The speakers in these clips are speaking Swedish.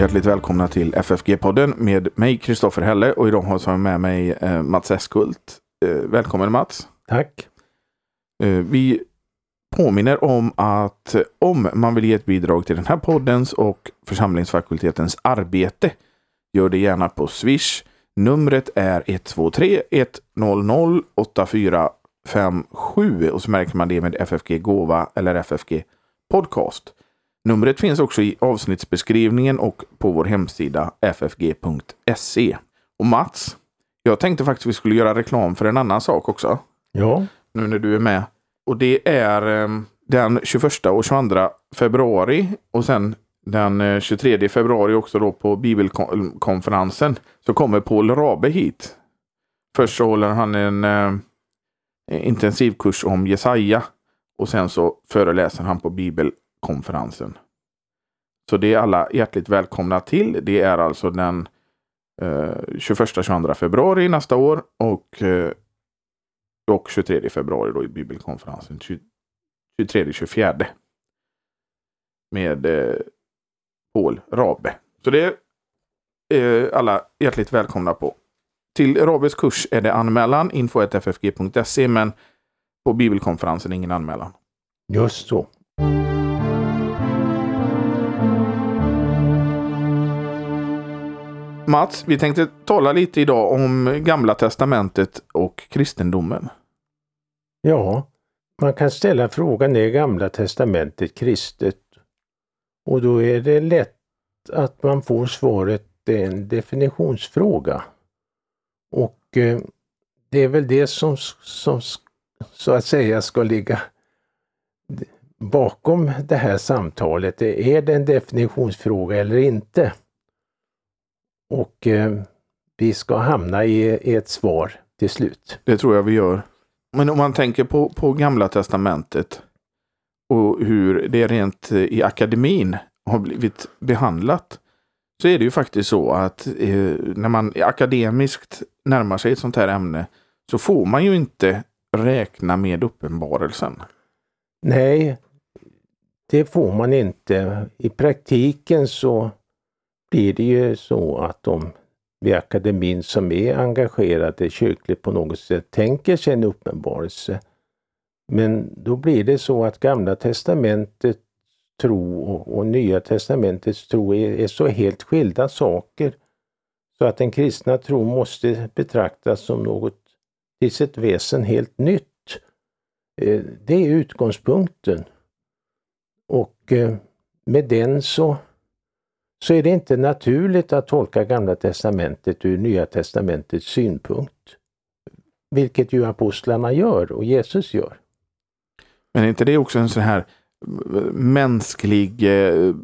hjärtligt välkomna till FFG-podden med mig Kristoffer Helle och idag har jag med mig eh, Mats Eskult. Eh, välkommen Mats! Tack! Eh, vi påminner om att om man vill ge ett bidrag till den här poddens och församlingsfakultetens arbete gör det gärna på Swish. Numret är 123 100 8457 och så märker man det med FFG Gåva eller FFG Podcast. Numret finns också i avsnittsbeskrivningen och på vår hemsida ffg.se. Och Mats, jag tänkte faktiskt vi skulle göra reklam för en annan sak också. Ja. Nu när du är med. Och det är eh, den 21 och 22 februari och sen den 23 eh, februari också då på bibelkonferensen så kommer Paul Rabe hit. Först så håller han en eh, intensivkurs om Jesaja och sen så föreläser han på konferensen. Så det är alla hjärtligt välkomna till. Det är alltså den eh, 21-22 februari nästa år och, eh, och 23 februari då i bibelkonferensen. 23-24. Med eh, Paul Rabe. Så det är eh, alla hjärtligt välkomna på. Till Rabes kurs är det anmälan, info.ffg.se, men på bibelkonferensen ingen anmälan. Just så. Mats, vi tänkte tala lite idag om Gamla Testamentet och kristendomen. Ja, man kan ställa frågan är Gamla Testamentet kristet? Och då är det lätt att man får svaret det är en definitionsfråga. Och eh, det är väl det som, som så att säga ska ligga bakom det här samtalet. Är det en definitionsfråga eller inte? Och eh, vi ska hamna i, i, ett svar till slut. Det tror jag vi gör. Men om man tänker på, på Gamla Testamentet och hur det rent i akademin har blivit behandlat. Så är det ju faktiskt så att eh, när man akademiskt närmar sig ett sånt här ämne så får man ju inte räkna med uppenbarelsen. Nej, det får man inte. I praktiken så blir det ju så att de vid akademin som är engagerade kyrkligt på något sätt tänker sig en uppenbarelse. Men då blir det så att Gamla testamentet tro och, och Nya testamentets tro är, är, så helt skilda saker så att den kristna tro måste betraktas som något till sitt väsen helt nytt. Eh, det är utgångspunkten. Och eh, med den så så är det inte naturligt att tolka Gamla testamentet ur Nya testamentets synpunkt. Vilket ju apostlarna gör och Jesus gör. Men är inte det också en sån här mänsklig eh,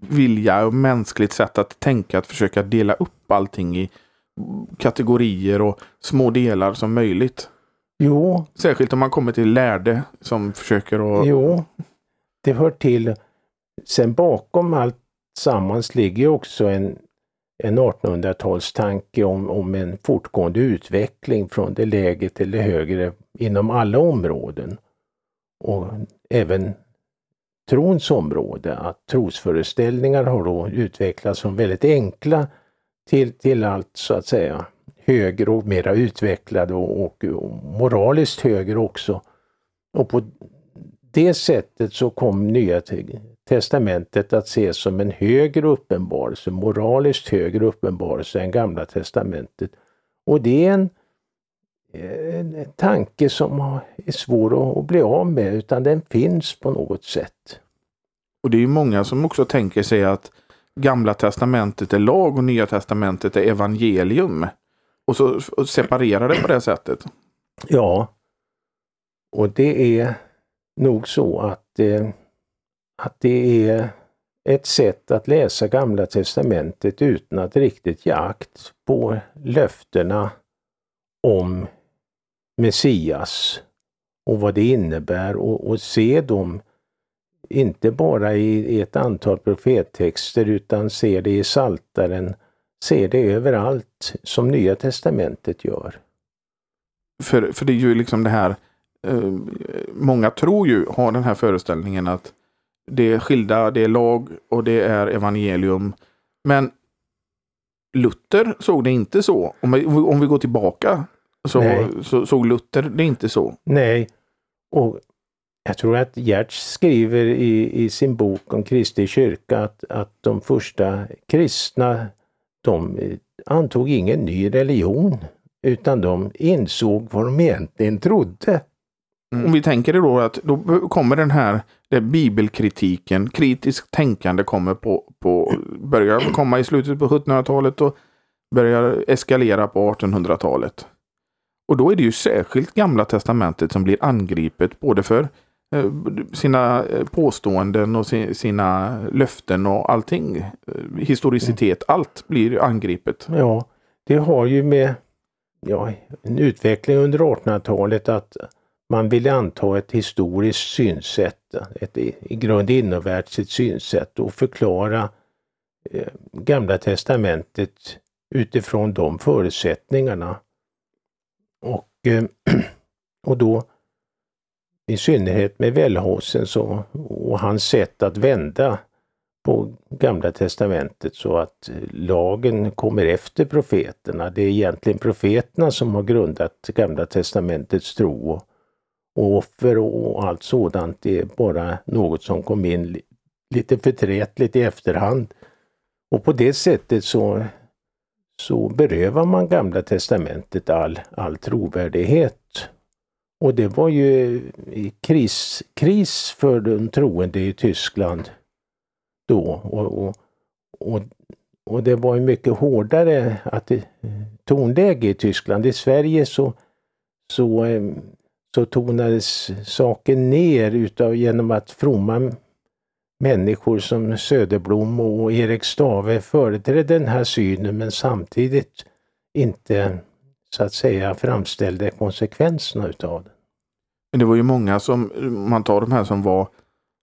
vilja och mänskligt sätt att tänka att försöka dela upp allting i kategorier och små delar som möjligt? Jo. Särskilt om man kommer till lärde som försöker att... Jo, det hör till. Sen bakom allt Tillsammans ligger också en, en 1800-talstanke om, om en fortgående utveckling från det lägre till det högre inom alla områden. Och även trons område, att trosföreställningar har då utvecklats från väldigt enkla till, till allt så att säga högre och mera utvecklade och, och, och moraliskt högre också. Och på det sättet så kom nya testamentet att ses som en högre uppenbarelse, moraliskt högre uppenbarelse än Gamla testamentet. Och det är en, en tanke som är svår att bli av med, utan den finns på något sätt. Och det är många som också tänker sig att Gamla testamentet är lag och Nya testamentet är evangelium. Och så och separerar det på det sättet. Ja. Och det är nog så att eh, att det är ett sätt att läsa Gamla testamentet utan att riktigt ge akt på löftena om Messias och vad det innebär och, och se dem inte bara i, i ett antal profettexter utan se det i Saltaren, se det överallt som Nya testamentet gör. För, för det är ju liksom det här, eh, många tror ju, har den här föreställningen att det är skilda, det är lag och det är evangelium. Men Luther såg det inte så. Om vi, om vi går tillbaka så, så såg Luther det inte så. Nej, och jag tror att Gertz skriver i, i sin bok om Kristi kyrka att, att de första kristna de antog ingen ny religion utan de insåg vad de egentligen trodde. Mm. Om vi tänker då att då kommer den här det bibelkritiken, kritiskt tänkande kommer på, på börjar komma i slutet på 1700-talet och börjar eskalera på 1800-talet. Och då är det ju särskilt Gamla Testamentet som blir angripet både för eh, sina eh, påståenden och sina löften och allting. Eh, historicitet, mm. allt blir angripet. Ja, det har ju med ja, en utveckling under 1800-talet att man ville anta ett historiskt synsätt, ett i grund inomvärldsligt synsätt och förklara eh, Gamla testamentet utifrån de förutsättningarna. Och, eh, och då i synnerhet med Wellhausen så, och hans sätt att vända på Gamla testamentet så att lagen kommer efter profeterna. Det är egentligen profeterna som har grundat Gamla testamentets tro och, och offer och allt sådant är bara något som kom in lite förträtligt i efterhand. Och på det sättet så, så berövar man Gamla testamentet all, all trovärdighet. Och det var ju kris, kris för de troende i Tyskland då. Och, och, och, och det var ju mycket hårdare att, eh, tonläge i Tyskland. I Sverige så, så, eh, så tonades saken ner utav, genom att fromma människor som Söderblom och Erik Stave företrädde den här synen men samtidigt inte så att säga framställde konsekvenserna utav den. Men det var ju många som, man tar de här som var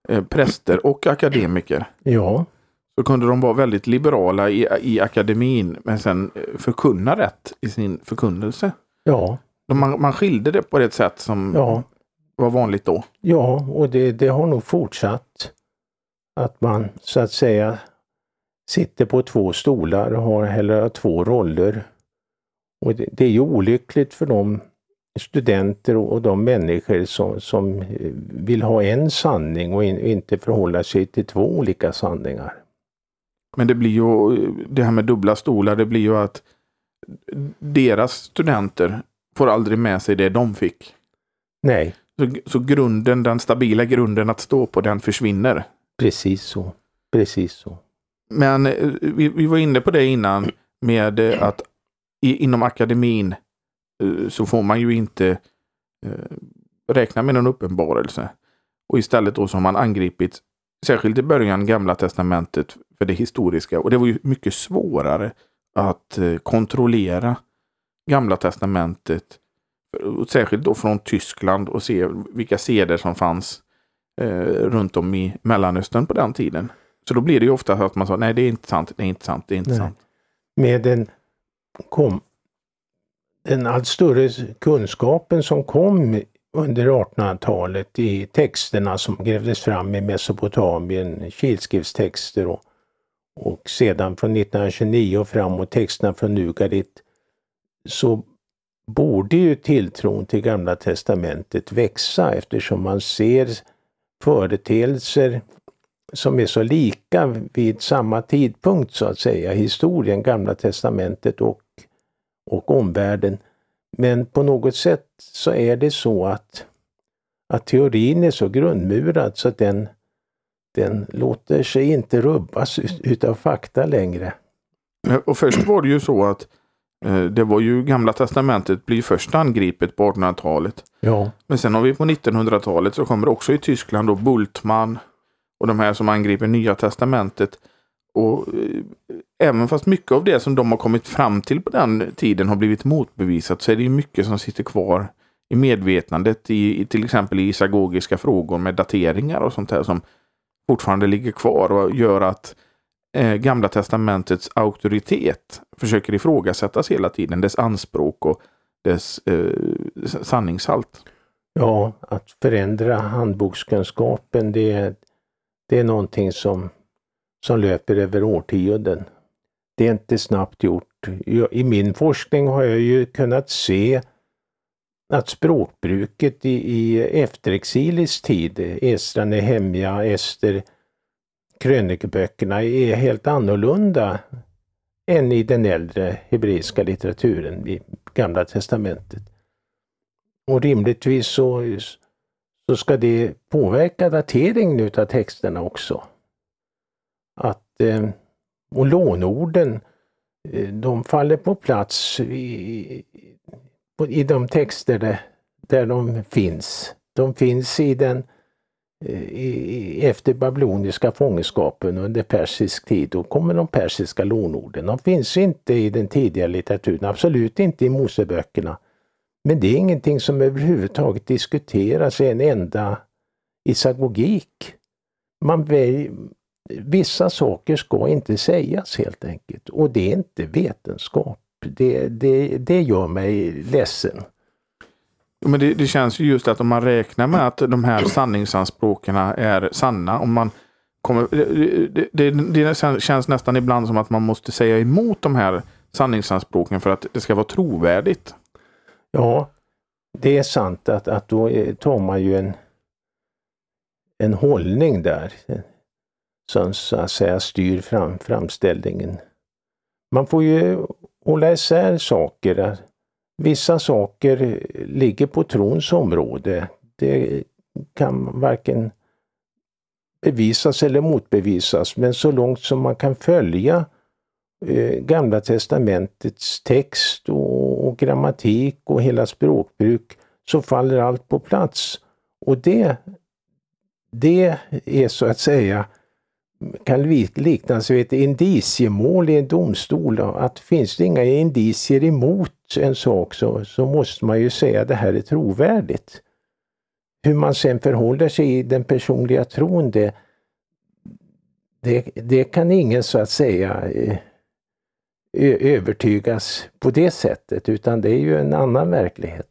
eh, präster och akademiker. Ja. Så kunde de vara väldigt liberala i, i akademin men sen eh, förkunna rätt i sin förkunnelse. Ja. Man, man skilde det på ett sätt som ja. var vanligt då. Ja, och det, det har nog fortsatt. Att man så att säga sitter på två stolar och har eller två roller. Och det, det är ju olyckligt för de studenter och de människor som, som vill ha en sanning och in, inte förhålla sig till två olika sanningar. Men det blir ju, det här med dubbla stolar, det blir ju att deras studenter får aldrig med sig det de fick. Nej. Så, så grunden, den stabila grunden att stå på, den försvinner. Precis så. Precis så. Men eh, vi, vi var inne på det innan med att i, inom akademin Eh, så får man ju inte eh, räkna med någon uppenbarelse. Och istället då så har man angripit, särskilt i början, Gamla Testamentet för det historiska. Och det var ju mycket svårare att eh, kontrollera Gamla Testamentet. Särskilt då från Tyskland och se vilka seder som fanns eh, runt om i Mellanöstern på den tiden. Så då blir det ju ofta att man sa nej det är inte sant, det är inte sant, det är inte nej. sant. Med den kom den allt större kunskapen som kom under 1800-talet i texterna som grävdes fram i Mesopotamien, kilskriftstexter och, och sedan från 1929 och framåt texterna från Nugarit, så borde ju tilltron till Gamla Testamentet växa eftersom man ser företeelser som är så lika vid samma tidpunkt så att säga, historien, Gamla Testamentet och och omvärlden. Men på något sätt så är det så att, att teorin är så grundmurad så att den, den låter sig inte rubbas utav fakta längre. Och först var det ju så att det var ju Gamla Testamentet blir först angripet på 1800-talet. Ja. Men sen har vi på 1900-talet så kommer också i Tyskland då Bultmann och de här som angriper Nya Testamentet. Och eh, även fast mycket av det som de har kommit fram till på den tiden har blivit motbevisat så är det mycket som sitter kvar i medvetandet i, i till exempel i isagogiska frågor med dateringar och sånt här som fortfarande ligger kvar och gör att eh, Gamla testamentets auktoritet försöker ifrågasättas hela tiden, dess anspråk och dess eh, sanningshalt. Ja, att förändra handbokskunskapen det, det är någonting som som löper över årtionden. Det är inte snabbt gjort. I min forskning har jag ju kunnat se att språkbruket i, i efterexilisk tid, Esra, Nehemja, Ester, krönikeböckerna är helt annorlunda än i den äldre hebreiska litteraturen i Gamla testamentet. Och rimligtvis så, så ska det påverka dateringen av texterna också. Att, eh, och lånorden, eh, de faller på plats i, i de texter där, de finns. De finns i den Eh, i, efter babyloniska fångenskapen under persisk tid, då kommer de persiska lånorden. De finns inte i den tidiga litteraturen, absolut inte i Moseböckerna. Men det är ingenting som överhuvudtaget diskuteras i en enda isagogik. Man väl, vissa saker ska inte sägas helt enkelt och det är inte vetenskap. Det, det, det gör mig ledsen. Men det, det, känns ju just att om man räknar med att de här sanningsanspråken är sanna, om man kommer, det, det, det, känns nästan ibland som att man måste säga emot de här sanningsanspråken för att det ska vara trovärdigt. Ja, det är sant att, att då tar man ju en, en hållning där som så att säga styr fram, framställningen. Man får ju hålla isär saker. Vissa saker ligger på trons område. Det kan varken bevisas eller motbevisas, men så långt som man kan följa eh, Gamla testamentets text och, och, grammatik och hela språkbruk så faller allt på plats. Och det, det är så att säga kan liknas vid ett indiciemål i en domstol. Att finns det inga indicier emot en sak så, så måste man ju säga att det här är trovärdigt. Hur man sen förhåller sig i den personliga tron, det, det, det kan ingen så att säga eh, övertygas på det sättet, utan det är ju en annan verklighet.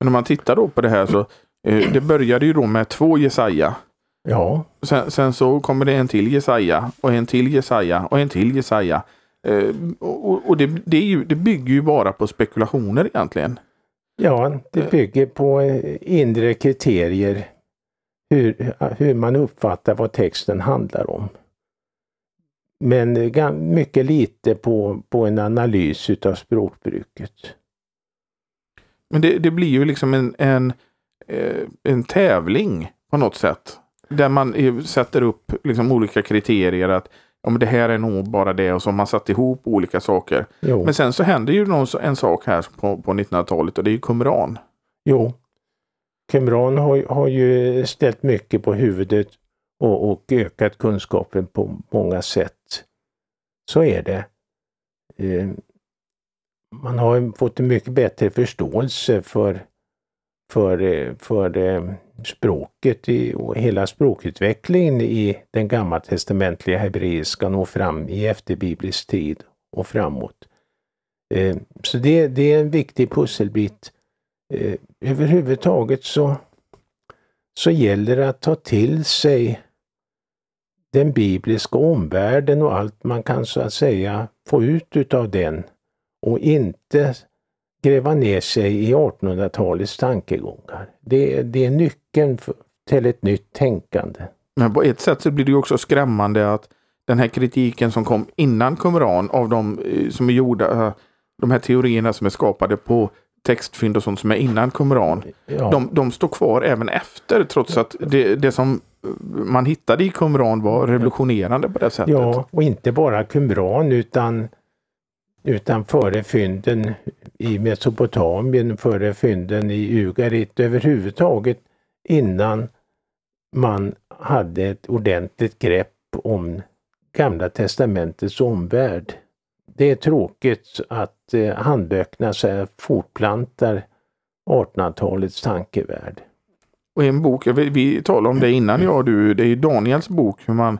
Men om man tittar då på det här så eh, det började ju då med två Jesaja Ja. Sen, sen, så kommer det en till Jesaja och en till Jesaja och en till Jesaja. Eh, och, och det, det, ju, det, bygger ju bara på spekulationer egentligen. Ja, det bygger på eh, inre kriterier hur, hur man uppfattar vad texten handlar om. Men mycket lite på, på en analys utav språkbruket. Men det, det blir ju liksom en, en, eh, en tävling på något sätt. Där man sätter upp liksom olika kriterier att ja, men det här är nog bara det och så har man satt ihop olika saker. Jo. Men sen så händer ju någon, en sak här på, på 1900-talet och det är ju Qumran. Jo. Qumran har, har ju ställt mycket på huvudet och, och ökat kunskapen på många sätt. Så är det. Eh, man har fått en mycket bättre förståelse för, för, eh, för eh, språket i, och hela språkutvecklingen i den gammaltestamentliga hebreiska och fram i efterbiblisk tid och framåt. Eh, så det, det, är en viktig pusselbit. Eh, överhuvudtaget så, så gäller det att ta till sig den bibliska omvärlden och allt man kan så att säga få ut utav den och inte gräva ner sig i 1800-talets tankegångar. Det, det är nyckeln för, till ett nytt tänkande. Men på ett sätt så blir det också skrämmande att den här kritiken som kom innan Qumran av de eh, som är gjorda, eh, de här teorierna som är skapade på textfynd och sånt som är innan Qumran. Ja. De, de står kvar även efter trots att det, det som eh, man hittade i Qumran var revolutionerande på det sättet. Ja, och inte bara Qumran utan utan före fynden i Mesopotamien, före fynden i Ugarit överhuvudtaget innan man hade ett ordentligt grepp om Gamla testamentets omvärld. Det är tråkigt att eh, handböckerna så här fortplantar 1800-talets tankevärld. Och en bok, vi talade om det innan jag och du, det är Daniels bok hur man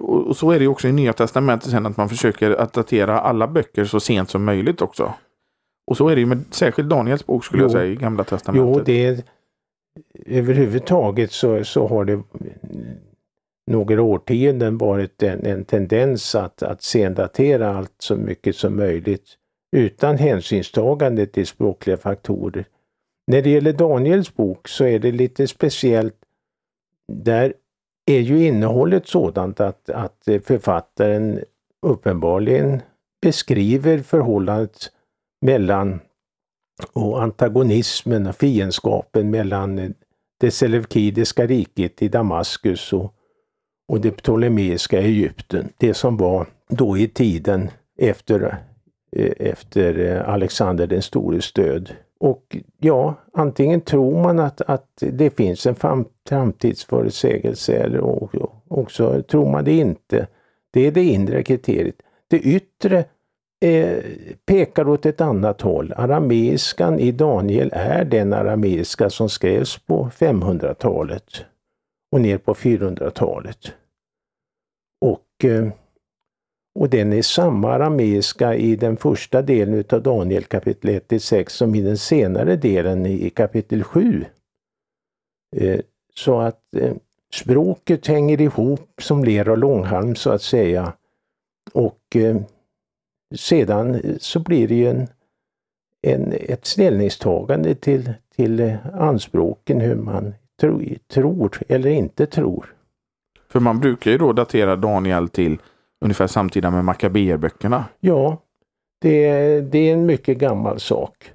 och så är det också i Nya Testamentet sen att man försöker att datera alla böcker så sent som möjligt också. Och så är det ju med särskilt Daniels bok skulle jo, jag säga i Gamla Testamentet. Jo, det är, överhuvudtaget så, så har det några årtionden varit en, en tendens att, att sendatera allt så mycket som möjligt utan hänsynstagande till språkliga faktorer. När det gäller Daniels bok så är det lite speciellt. Där är ju innehållet sådant att, att författaren uppenbarligen beskriver förhållandet mellan och antagonismen och fiendskapen mellan det selevkidiska riket i Damaskus och, och det ptolemeiska Egypten. Det som var då i tiden efter, eh, efter Alexander den stores död. Och ja, antingen tror man att, att det finns en framtidsförutsägelse eller också tror man det inte. Det är det inre kriteriet. Det yttre eh, pekar åt ett annat håll. Arameiskan i Daniel är den arameiska som skrevs på 500-talet och ner på 400-talet. Och, eh, och den är samma arameiska i den första delen av Daniel kapitel 1-6 som i den senare delen i kapitel 7. Eh, så att eh, språket hänger ihop som ler och långhalm så att säga. Och eh, sedan så blir det ju en, en, ett ställningstagande till, till anspråken hur man tro, tror eller inte tror. För man brukar ju då datera Daniel till ungefär samtida med Makabeerböckerna. Ja, det, det är en mycket gammal sak.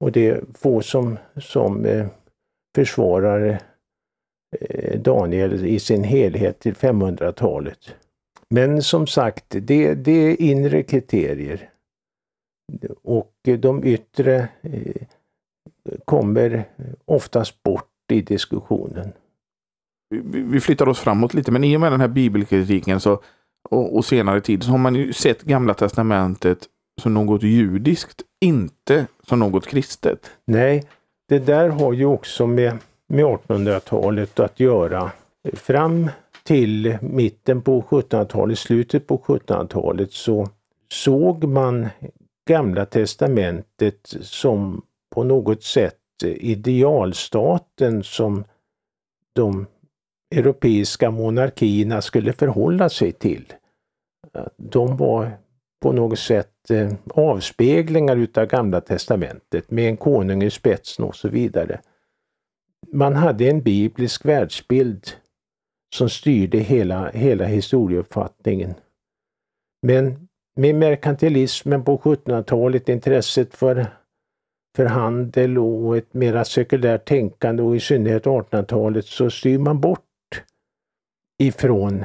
Och det är få som, som eh, försvarar eh, Daniel i sin helhet till 500-talet. Men som sagt, det, det är inre kriterier. Och de yttre eh, kommer oftast bort i diskussionen. Vi flyttar oss framåt lite, men i och med den här bibelkritiken så, och, och senare tid så har man ju sett Gamla Testamentet som något judiskt, inte som något kristet. Nej, det där har ju också med, med 1800-talet att göra. Fram till mitten på 1700-talet, slutet på 1700-talet så såg man Gamla testamentet som på något sätt idealstaten som de europeiska monarkierna skulle förhålla sig till. De var på något sätt eh, avspeglingar utav Gamla testamentet med en konung i spetsen och så vidare. Man hade en biblisk världsbild som styrde hela, hela historieuppfattningen. Men med merkantilismen på 1700-talet, intresset för, för handel och ett mera sekulärt tänkande och i synnerhet 1800-talet så styr man bort ifrån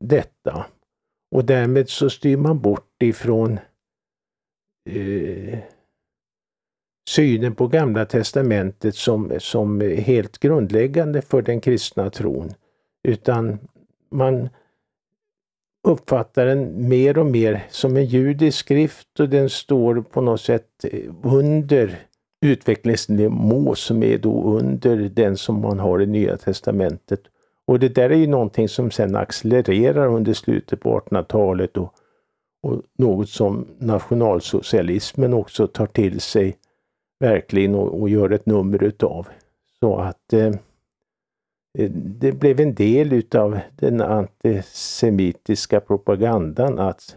detta. Och därmed så styr man bort ifrån eh, synen på Gamla testamentet som, som helt grundläggande för den kristna tron. Utan man uppfattar den mer och mer som en judisk skrift och den står på något sätt eh, under utvecklingsnivå som är då under den som man har i Nya Testamentet. Och det där är ju någonting som sen accelererar under slutet på 1800-talet och, och något som nationalsocialismen också tar till sig verkligen och, och gör ett nummer utav. Så att eh, det blev en del utav den antisemitiska propagandan att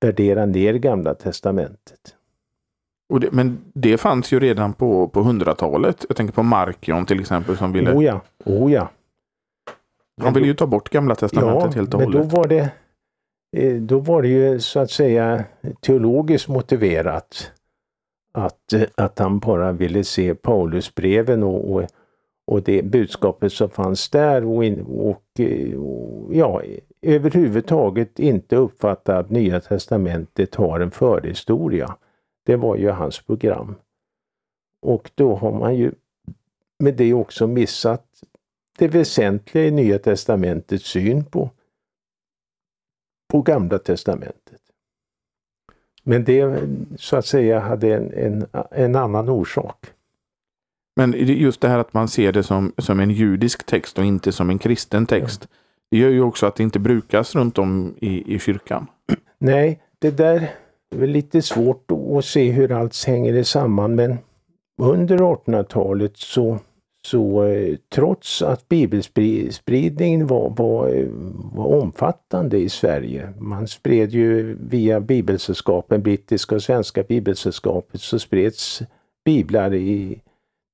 värdera ner Gamla testamentet. Det, men det fanns ju redan på, på 100-talet. Jag tänker på Markion till exempel som ville... Oh ja, oh ja. Han ville ju ta bort Gamla testamentet ja, helt och hållet. Men då var, det, eh, då var det ju så att säga teologiskt motiverat att, att han bara ville se Paulusbreven och, och och det budskapet som fanns där och, och, och ja, överhuvudtaget inte uppfatta att Nya Testamentet har en förhistoria. Det var ju hans program. Och då har man ju med det också missat det väsentliga i Nya Testamentets syn på, på Gamla Testamentet. Men det så att säga hade en, en, en annan orsak. Men just det här att man ser det som, som en judisk text och inte som en kristen text. Ja. Det gör ju också att det inte brukas runt om i, i kyrkan. Nej, det där är lite svårt att se hur allt hänger samman men under 1800-talet så, så eh, trots att bibelspridningen var, var, var omfattande i Sverige, man spred ju via bibelsällskapen, brittiska och svenska bibelsällskapet, så spreds biblar i,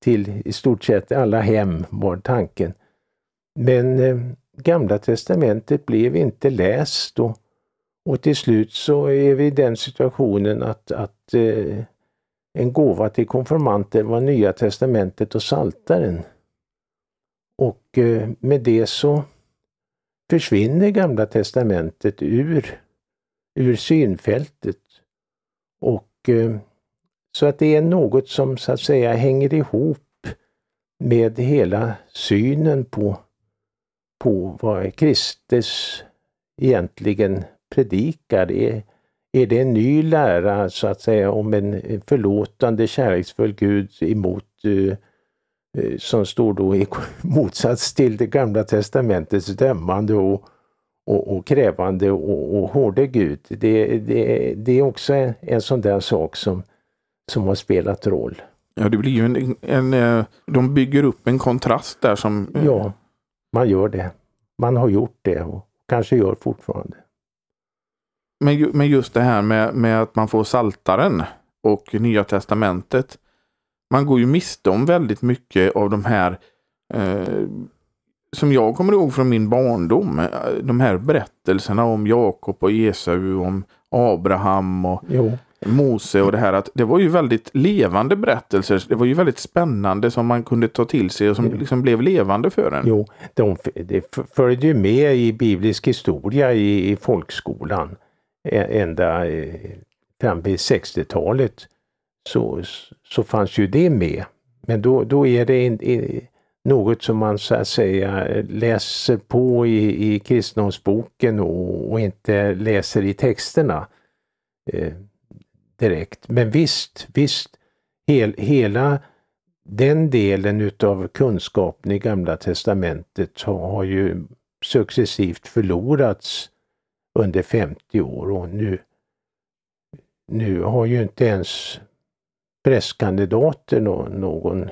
till i stort sett alla hem var tanken. Men eh, Gamla testamentet blev inte läst och, och till slut så är vi i den situationen att, att eh, en gåva till konfirmanter var Nya testamentet och Saltaren. Och eh, med det så försvinner Gamla testamentet ur, ur synfältet. Och eh, så att det är något som så att säga hänger ihop med hela synen på, på vad Kristus egentligen predikar. Är, är det en ny lära så att säga om en förlåtande kärleksfull Gud emot uh, som står då i motsats till det gamla testamentets dömande och, och, och krävande och, och hårde Gud. Det, det, det är också en, en sån där sak som, som har spelat roll. Ja, det blir ju en, en, en, de bygger upp en kontrast där som... Ja, man gör det. Man har gjort det och kanske gör fortfarande. Men, men just det här med, med att man får saltaren och Nya Testamentet. Man går ju miste om väldigt mycket av de här eh, som jag kommer ihåg från min barndom. Eh, de här berättelserna om Jakob och Esau, om Abraham och jo. Mose och det här. att Det var ju väldigt levande berättelser. Det var ju väldigt spännande som man kunde ta till sig och som liksom blev levande för en. Jo, de, det följde ju med i biblisk historia i, i folkskolan E, ända fram till 60-talet så, så fanns ju det med. Men då, då är det in, in, något som man så att säga läser på i, i kristendomsboken och, och inte läser i texterna eh, direkt. Men visst, visst, hel, hela den delen utav kunskapen i Gamla Testamentet har, har ju successivt förlorats under 50 år och nu, nu har ju inte ens prästkandidater någon, någon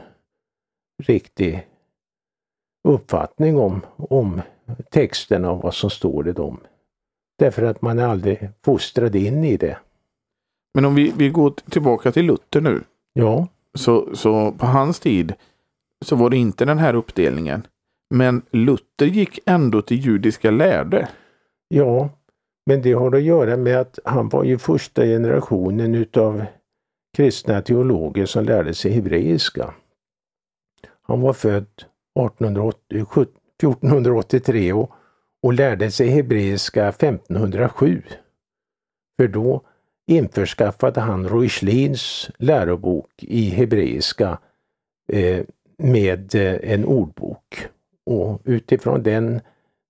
riktig uppfattning om, om texterna och vad som står i dem. Därför att man är aldrig fostrad in i det. Men om vi, vi går tillbaka till Luther nu. Ja. Så, så på hans tid så var det inte den här uppdelningen. Men Luther gick ändå till judiska lärde. Ja, men det har att göra med att han var ju första generationen utav kristna teologer som lärde sig hebreiska. Han var född 1880, 1483 eh, och, och lärde sig hebreiska 1507. För då införskaffade han Roislins lärobok i hebreiska eh, med eh, en ordbok. Och utifrån den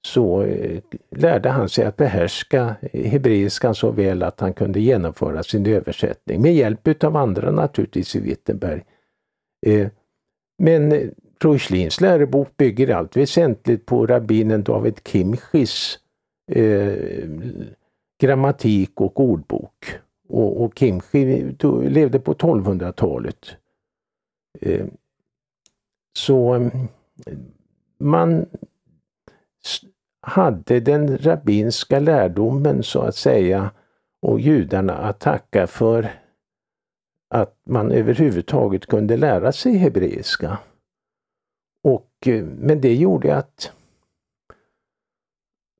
så eh, lärde han sig att behärska eh, hebreiskan så väl att han kunde genomföra sin översättning med hjälp av andra naturligtvis i Wittenberg. Eh, men Reuchlins lärobok bygger allt väsentligt på rabbinen David Kimchis grammatik och ordbok. Och, och Kimchi levde på 1200-talet. Så man hade den rabbinska lärdomen så att säga och judarna att tacka för att man överhuvudtaget kunde lära sig hebreiska. Och, eh, men det gjorde att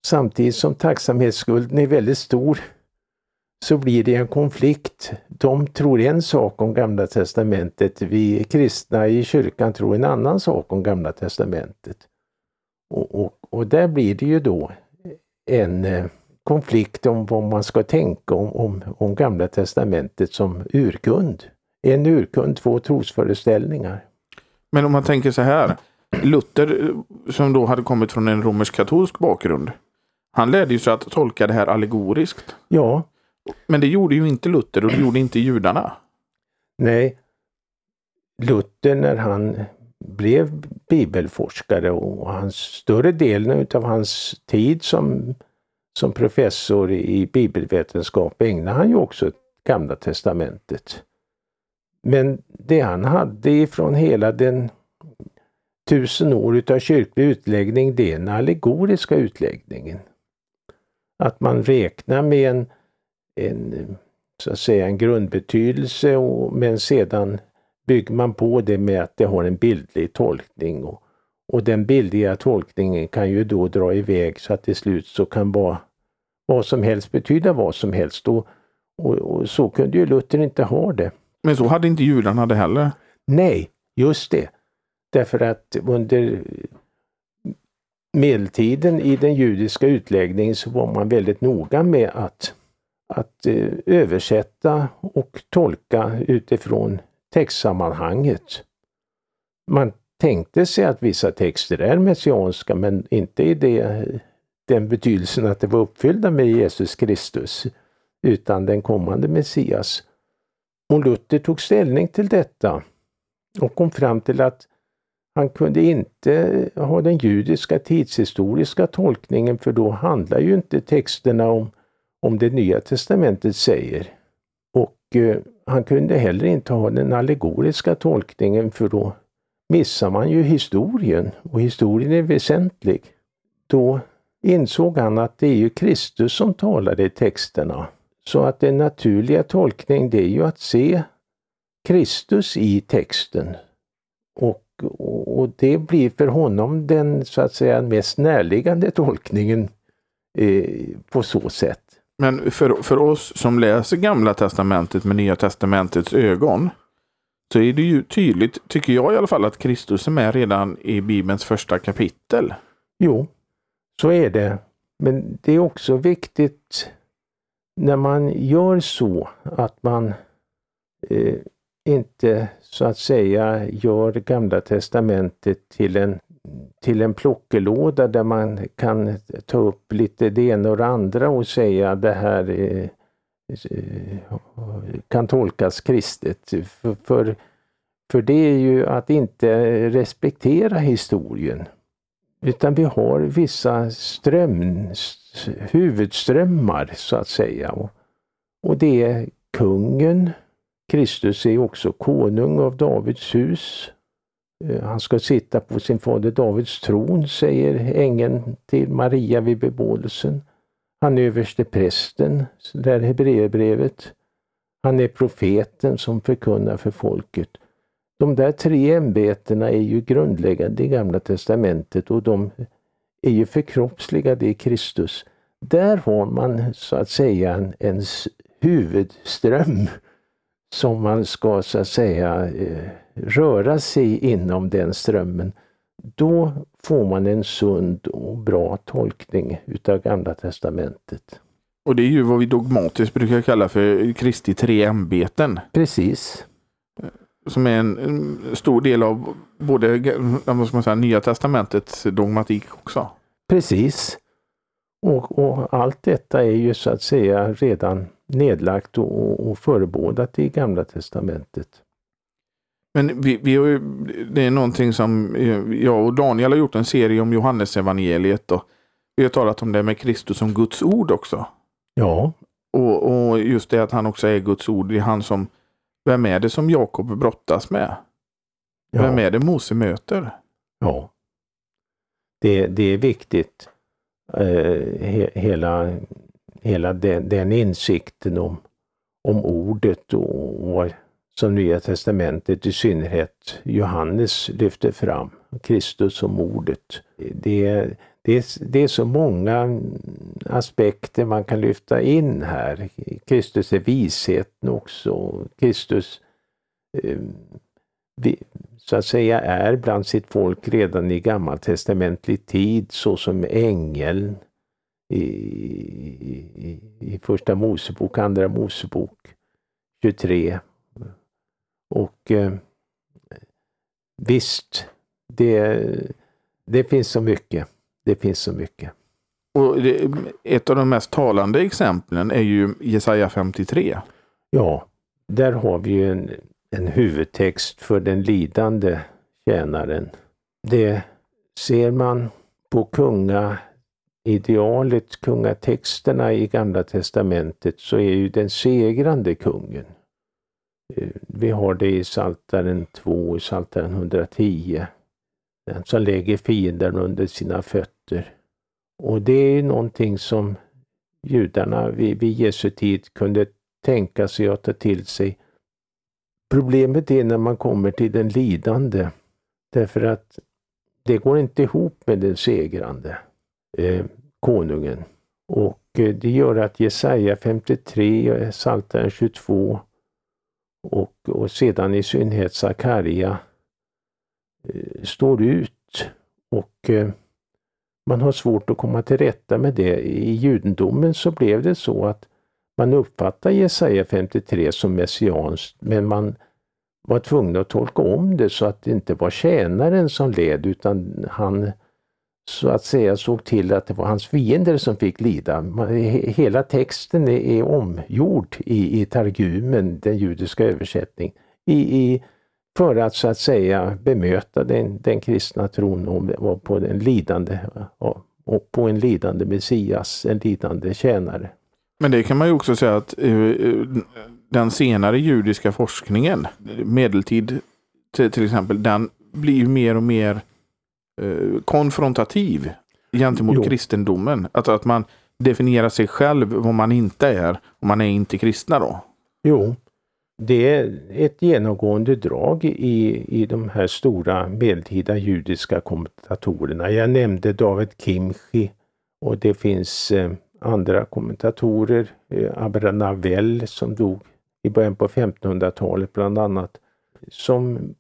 samtidigt som tacksamhetsskulden är väldigt stor så blir det en konflikt. De tror en sak om Gamla testamentet, vi kristna i kyrkan tror en annan sak om Gamla testamentet. Och, och, och där blir det ju då en eh, konflikt om vad man ska tänka om, om, om Gamla Testamentet som urkund. En urkund, två trosföreställningar. Men om man tänker så här. Luther, eh, som då hade kommit från en romersk-katolsk bakgrund. Han lärde ju sig att tolka det här allegoriskt. Ja. Men det gjorde ju inte Luther och det gjorde inte judarna. Nej. Luther när han blev bibelforskare och hans, större delen av hans tid som, som professor i bibelvetenskap ägnade han ju också åt Gamla testamentet. Men det han hade ifrån hela den tusen år utav kyrklig utläggning, det är den allegoriska utläggningen. Att man räknar med en, en så att säga en grundbetydelse och, men sedan bygger man på det med att det har en bildlig tolkning. Och, och den bildliga tolkningen kan ju då dra iväg så att till slut så kan bara vad som helst betyda vad som helst. Och, och, och, så kunde ju Luther inte ha det. Men så hade inte judarna det heller? Nej, just det. Därför att under medeltiden i den judiska utläggningen så var man väldigt noga med att, att eh, översätta och tolka utifrån textsammanhanget. Man tänkte sig att vissa texter är messianska men inte i det, den betydelsen att de var uppfyllda med Jesus Kristus utan den kommande Messias. Och Luther tog ställning till detta och kom fram till att han kunde inte ha den judiska tidshistoriska tolkningen för då handlar ju inte texterna om, om det nya testamentet säger. Och han kunde heller inte ha den allegoriska tolkningen för då missar man ju historien och historien är väsentlig. Då insåg han att det är ju Kristus som talar i texterna. Så att den naturliga tolkningen det är ju att se Kristus i texten. Och, och, det blir för honom den så att säga mest närliggande tolkningen eh, på så sätt. Men för, för oss som läser Gamla Testamentet med Nya Testamentets ögon så är det ju tydligt, tycker jag i alla fall, att Kristus är med redan i Bibelns första kapitel. Jo, så är det. Men det är också viktigt när man gör så att man eh, inte så att säga gör Gamla Testamentet till en, till en plockelåda där man kan ta upp lite det ena och det andra och säga det här eh, kan tolkas kristet. För, för, för det är ju att inte respektera historien. Utan vi har vissa ström, huvudströmmar så att säga. Och, och det är kungen. Kristus är också konung av Davids hus. Eh, han ska sitta på sin fader Davids tron, säger ängeln till Maria vid bebådelsen. Han är överste prästen, där Hebreerbrevet. Han är profeten som förkunnar för folket. De där tre ämbetena är ju grundläggande i Gamla Testamentet och de är ju förkroppsligade i Kristus. Där har man så att säga en, en huvudström som man ska så att säga eh, röra sig inom den strömmen. Då får man en sund och bra tolkning utav Gamla Testamentet. Och det är ju vad vi dogmatiskt brukar kalla för Kristi tre ämbeten. Precis. Som är en, stor del av både vad ska man säga, Nya Testamentets dogmatik också. Precis. Och, och, allt detta är ju så att säga redan nedlagt och, och förebådat i Gamla Testamentet. Men vi, vi har det är någonting som jag och Daniel har gjort en serie om Johannesevangeliet och vi har talat om det med Kristus som Guds ord också. Ja. Och, och just det att han också är Guds ord, det är han som, vem är det som Jakob brottas med? Ja. Vem är det Mose möter? Ja. Det, det är viktigt. Eh, he, hela hela den, den insikten om, om ordet och vad som Nya Testamentet, i synnerhet Johannes, lyfter fram. Kristus som ordet. Det, det, det är så många aspekter man kan lyfta in här. Kristus är visheten också. Kristus eh, så att säga är bland sitt folk redan i gammaltestamentlig tid såsom ängeln i, i, i första Mosebok, andra Mosebok 23. Och eh, visst, det, det finns så mycket. Det finns så mycket. Och det, ett av de mest talande exemplen är ju Jesaja 53. Ja, där har vi ju en, en huvudtext för den lidande tjänaren. Det ser man på kunga idealet, kungatexterna i Gamla Testamentet så är ju den segrande kungen. Vi har det i Saltaren 2, i Saltaren 110. Den som lägger fienden under sina fötter. Och det är någonting som judarna vid, vid Jesu tid kunde tänka sig att ta till sig. Problemet är när man kommer till den lidande. Därför att det går inte ihop med den segrande eh, konungen. Och eh, det gör att Jesaja 53, Psaltaren 22 och, och sedan i synnerhet Sakarja eh, står ut. Och eh, man har svårt att komma till rätta med det. I judendomen så blev det så att man uppfattar Jesaja 53 som messianskt men man var tvungen att tolka om det så att det inte var tjänaren som led utan han så att säga såg till att det var hans fiender som fick lida. Hela texten är, omgjord i, i Targumen, den judiska översättningen, i, i, för att så att säga bemöta den, den kristna tron och, på, en lidande, och på en lidande Messias, en lidande tjänare. Men det kan man ju också säga att uh, den senare judiska forskningen, medeltid till, till exempel, den blir mer och mer uh, konfrontativ gentemot jo. kristendomen. Alltså att man definierar sig själv vad man inte är och man är inte kristna då. Jo, det är ett genomgående drag i, i de här stora medeltida judiska kommentatorerna. Jag nämnde David Kimchi och det finns eh, andra kommentatorer, eh, Abravanel som dog i början på 1500-talet bland annat, som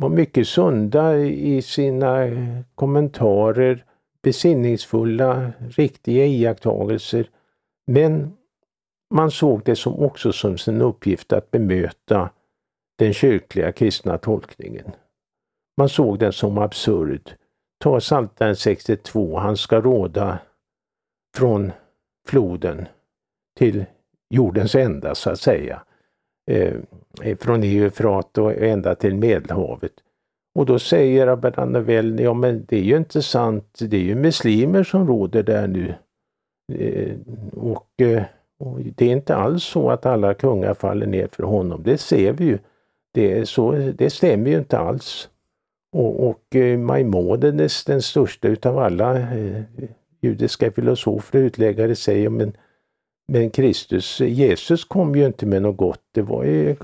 var mycket sunda i sina kommentarer, besinningsfulla, riktiga iakttagelser. Men man såg det som också som sin uppgift att bemöta den kyrkliga kristna tolkningen. Man såg den som absurd. Ta Psaltaren 62, han ska råda från floden till jordens ända så att säga. Eh, eh, från Eufrat och ända till Medelhavet. Och då säger Abrahamevel, ja men det är ju inte sant, det är ju muslimer som råder där nu. Eh, och, eh, och, det är inte alls så att alla kungar faller ner för honom, det ser vi ju. Det, så, det stämmer ju inte alls. Och, och eh, Maimonides, den största utav alla eh, judiska filosofer och utläggare säger men, men Kristus, Jesus kom ju inte med något gott. Det var ju,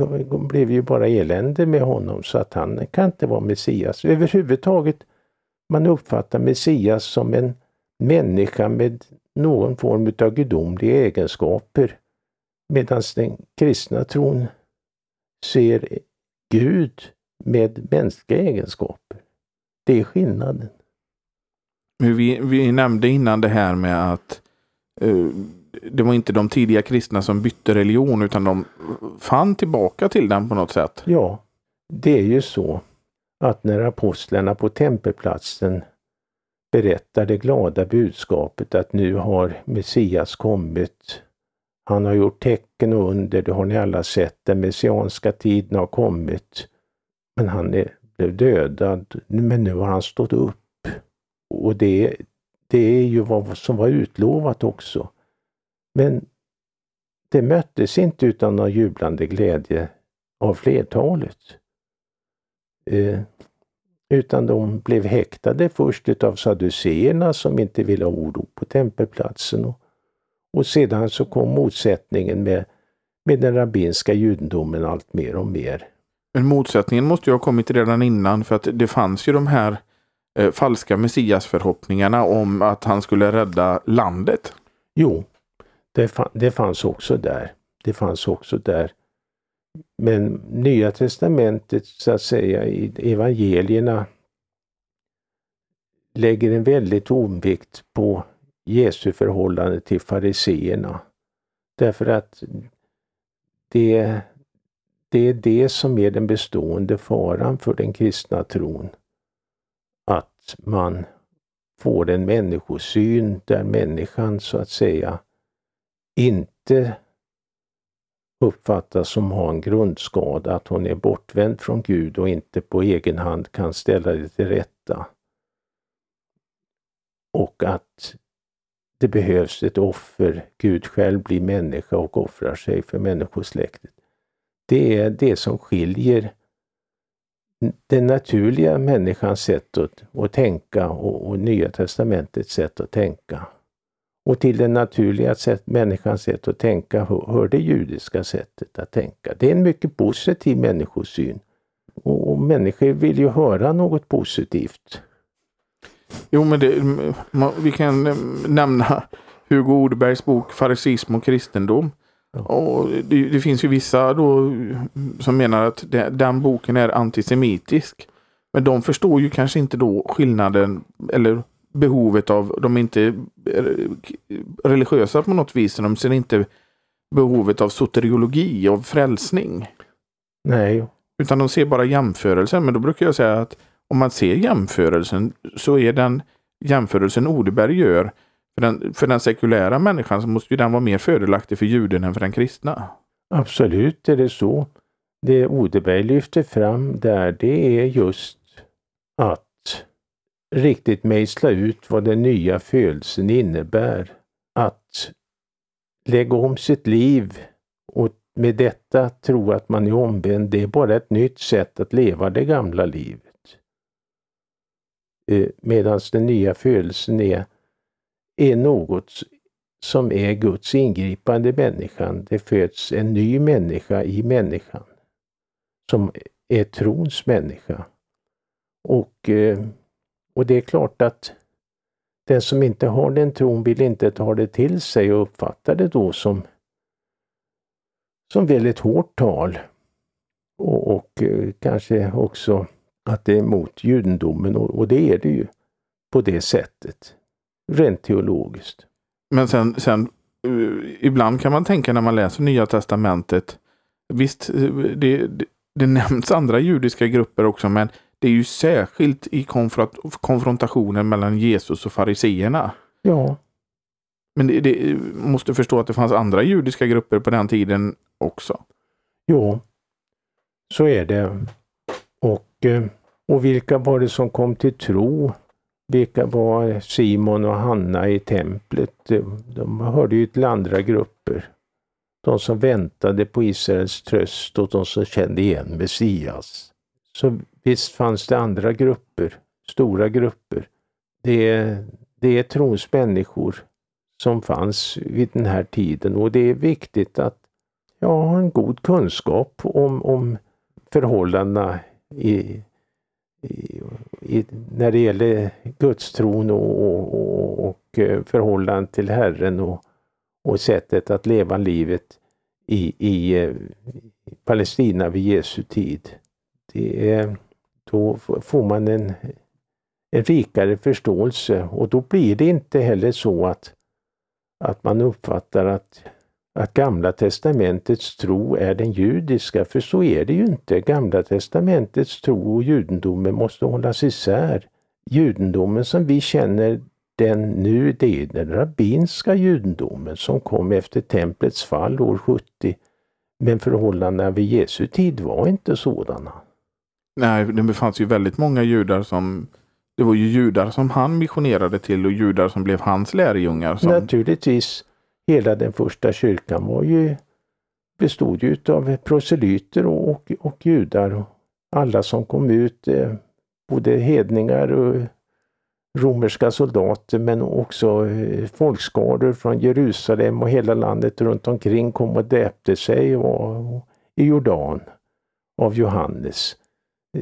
blev ju bara elände med honom så att han kan inte vara Messias. Överhuvudtaget, man uppfattar Messias som en människa med någon form av gudomliga egenskaper. Medan den kristna tron ser Gud med mänskliga egenskaper. Det är skillnaden. Vi, vi nämnde innan det här med att uh, det var inte de tidiga kristna som bytte religion utan de fann tillbaka till den på något sätt. Ja, det är ju så att när apostlarna på tempelplatsen berättar det glada budskapet att nu har Messias kommit. Han har gjort tecken och under, det har ni alla sett. Den messianska tiden har kommit. Men han är, blev dödad, men nu har han stått upp. Och det, det är ju vad som var utlovat också. Men det möttes inte utan någon jublande glädje av flertalet. Eh, utan de blev häktade först utav saduceerna som inte ville ha oro på tempelplatsen. Och, och sedan så kom motsättningen med, med den rabbinska judendomen allt mer och mer. Men motsättningen måste ju ha kommit redan innan för att det fanns ju de här eh, falska messiasförhoppningarna om att han skulle rädda landet. Jo, det, det fanns också där. Det fanns också där. Men Nya Testamentet, så att säga, i evangelierna lägger en väldigt tonvikt på Jesu förhållande till fariseerna. Därför att det, det är det som är den bestående faran för den kristna tron att man får en människosyn där människan så att säga inte uppfattas som har en grundskada, att hon är bortvänd från Gud och inte på egen hand kan ställa det till rätta. Och att det behövs ett offer. Gud själv blir människa och offrar sig för människosläktet. Det är det som skiljer den naturliga människans sätt att, att tänka och, och Nya testamentets sätt att tänka. Och till den naturliga sätt, människans sätt att tänka hör det judiska sättet att tänka. Det är en mycket positiv människosyn. Och, och människor vill ju höra något positivt. Jo, men det, vi kan nämna Hugo Odebergs bok Farisism och kristendom. Och det, det, finns ju vissa då som menar att det, den boken är antisemitisk. Men de förstår ju kanske inte då skillnaden eller behovet av, de är inte religiösa på något vis, de ser inte behovet av soteriologi, av frälsning. Nej. Utan de ser bara jämförelsen. Men då brukar jag säga att om man ser jämförelsen så är den jämförelsen Odeberg gör för den, för den sekulära människan så måste ju den vara mer fördelaktig för juden än för den kristna. Absolut är det så. Det Odeberg lyfter fram där det är just att riktigt mejsla ut vad den nya födelsen innebär. Att lägga om sitt liv och med detta tro att man är omvänd, det är bara ett nytt sätt att leva det gamla livet. Eh, medan den nya födelsen är, är något som är Guds ingripande i människan. Det föds en ny människa i människan. Som är trons människa. Och eh, och det är klart att den som inte har den tron vill inte ta det till sig och uppfattar det då som, som väldigt hårt tal. Och, och eh, kanske också att det är emot judendomen och, och, det är det ju på det sättet. Rent teologiskt. Men sen, sen eh, ibland kan man tänka när man läser Nya Testamentet Visst, eh, det, det, det nämns andra judiska grupper också men det är ju särskilt i konfrontationen mellan Jesus och fariseerna. Ja. Men det, det, måste förstå att det fanns andra judiska grupper på den tiden också. Jo, så är det. Och, eh, och vilka var det som kom till tro? Vilka var Simon och Hanna i templet? De hörde ju till andra grupper. De som väntade på Israels tröst och de som kände igen Messias. Så Visst fanns det andra grupper, stora grupper. Det, det är trons människor som fanns vid den här tiden och det är viktigt att ja, ha en god kunskap om, om förhållandena i, i, i, när det gäller gudstron och, och, och eh, förhållandet till Herren och, och sättet att leva livet i, i, i Palestina vid Jesu tid. Är, då får man en, en rikare förståelse och då blir det inte heller så att, att man uppfattar att, att Gamla testamentets tro är den judiska, för så är det ju inte. Gamla testamentets tro och judendomen måste hållas isär. Judendomen som vi känner den nu, det är den rabbinska judendomen som kom efter templets fall år 70. Men förhållandena vid Jesu tid var inte sådana. Nej, det fanns ju väldigt många judar som det var ju judar som han missionerade till och judar som blev hans lärjungar. Som... Naturligtvis. Hela den första kyrkan var ju bestod ju av proselyter och, och, och judar. Alla som kom ut, eh, både hedningar och romerska soldater men också eh, folkskaror från Jerusalem och hela landet runt omkring kom och döpte sig och, och, i Jordan av Johannes.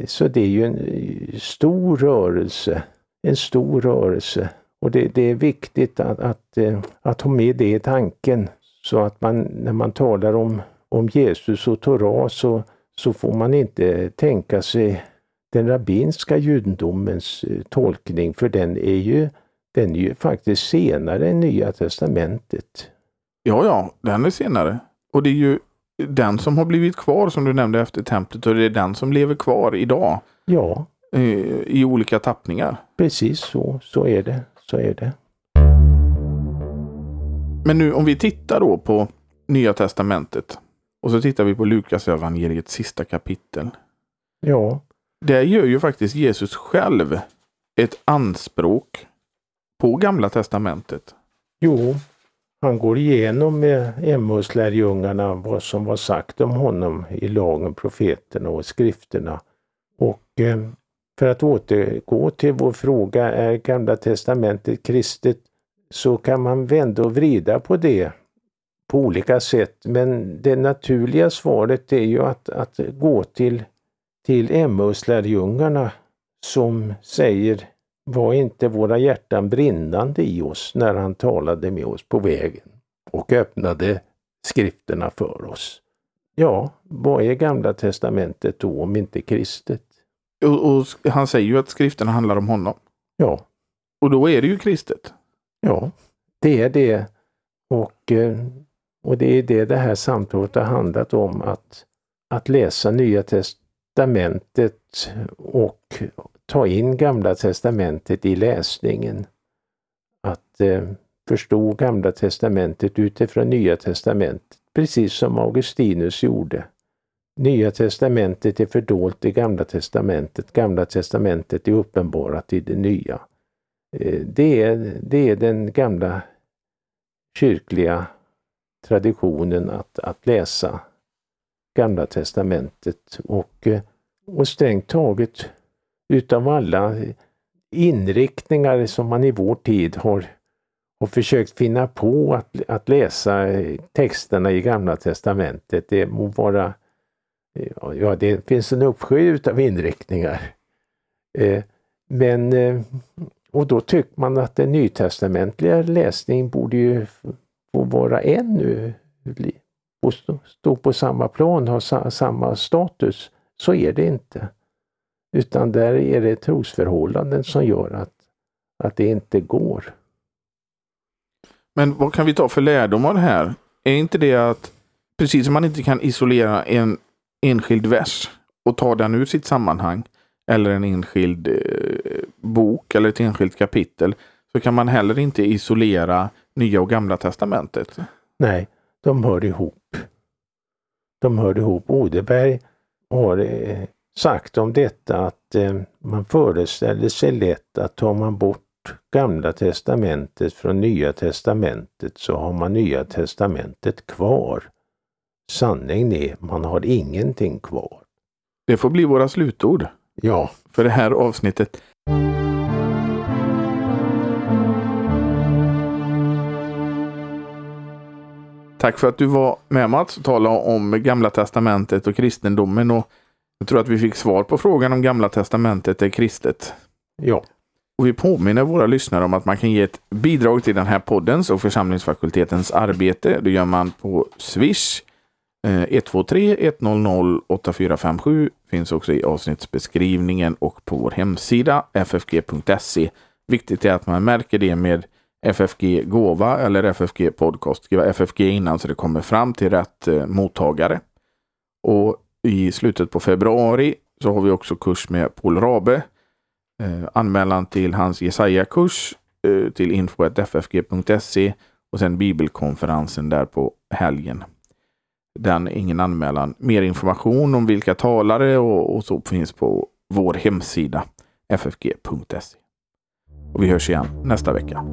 Så det är ju en eh, stor rörelse. En stor rörelse. Och det, det är viktigt att, att, eh, att ha med det i tanken. Så att man när man talar om, om Jesus och Torah så, så får man inte tänka sig den rabbinska judendomens eh, tolkning för den är ju, den är ju faktiskt senare än Nya Testamentet. Ja, ja, den är senare. Och det är ju den som har blivit kvar som du nämnde efter templet och det är den som lever kvar idag. Ja. I olika tappningar. Precis så, så är det. Så är det. Men nu om vi tittar då på Nya Testamentet och så tittar vi på Lukas evangeliets sista kapitel. Ja. Där gör ju faktiskt Jesus själv ett anspråk på Gamla Testamentet. Jo, han går igenom med Emmauslärjungarna vad som var sagt om honom i lagen, profeterna och skrifterna. Och eh, för att återgå till vår fråga, är Gamla Testamentet kristet? Så kan man vända och vrida på det på olika sätt. Men det naturliga svaret är ju att, att gå till, till Emmauslärjungarna som säger var inte våra hjärtan brinnande i oss när han talade med oss på vägen och öppnade skrifterna för oss. Ja, vad är Gamla Testamentet då om inte kristet? Och, och han säger ju att skrifterna handlar om honom. Ja. Och då är det ju kristet. Ja, det är det. Och, eh, och det är det det här samtalet har handlat om, att, att läsa Nya Testamentet och ta in Gamla Testamentet i läsningen. Att eh, förstå Gamla Testamentet utifrån Nya Testamentet, precis som Augustinus gjorde. Nya testamentet är fördolt i Gamla testamentet, Gamla testamentet är uppenbarat i det nya. Eh, det är, det är den gamla kyrkliga traditionen att, att läsa Gamla testamentet och, eh, och strängt taget utav alla inriktningar som man i vår tid har, har försökt finna på att, att läsa eh, texterna i Gamla testamentet. Det må vara eh, Ja, det finns en uppsjö utav inriktningar. Men, och då tycker man att den nytestamentliga läsningen borde ju få vara ännu, stå på samma plan, ha samma status. Så är det inte. Utan där är det trosförhållanden som gör att, att det inte går. Men vad kan vi ta för lärdom av det här? Är inte det att precis som man inte kan isolera en enskild vers och ta den ur sitt sammanhang eller en enskild eh, bok eller ett enskilt kapitel så kan man heller inte isolera Nya och Gamla Testamentet. Nej, de hör ihop. De hör ihop. Odeberg har eh, sagt om detta att eh, man föreställer sig lätt att tar man bort Gamla testamentet från Nya testamentet så har man Nya testamentet kvar. Sanningen är, man har ingenting kvar. Det får bli våra slutord. Ja. För det här avsnittet. Tack för att du var med Mats och talade om Gamla Testamentet och kristendomen. Och jag tror att vi fick svar på frågan om Gamla Testamentet är kristet. Ja. Och vi påminner våra lyssnare om att man kan ge ett bidrag till den här poddens och församlingsfakultetens arbete. Det gör man på Swish 123 100 8457 finns också i avsnittsbeskrivningen och på vår hemsida ffg.se. Viktigt är att man märker det med FFG gåva eller FFG podcast. Skriva FFG innan så det kommer fram till rätt eh, mottagare. Och i slutet på februari så har vi också kurs med Paul Rabe. Eh, anmälan till hans Jesaja-kurs eh, till info.ffg.se och sen bibelkonferensen där på helgen den ingen anmälan. Mer information om vilka talare och, och så finns på vår hemsida ffg.se. Och vi hörs igen nästa vecka.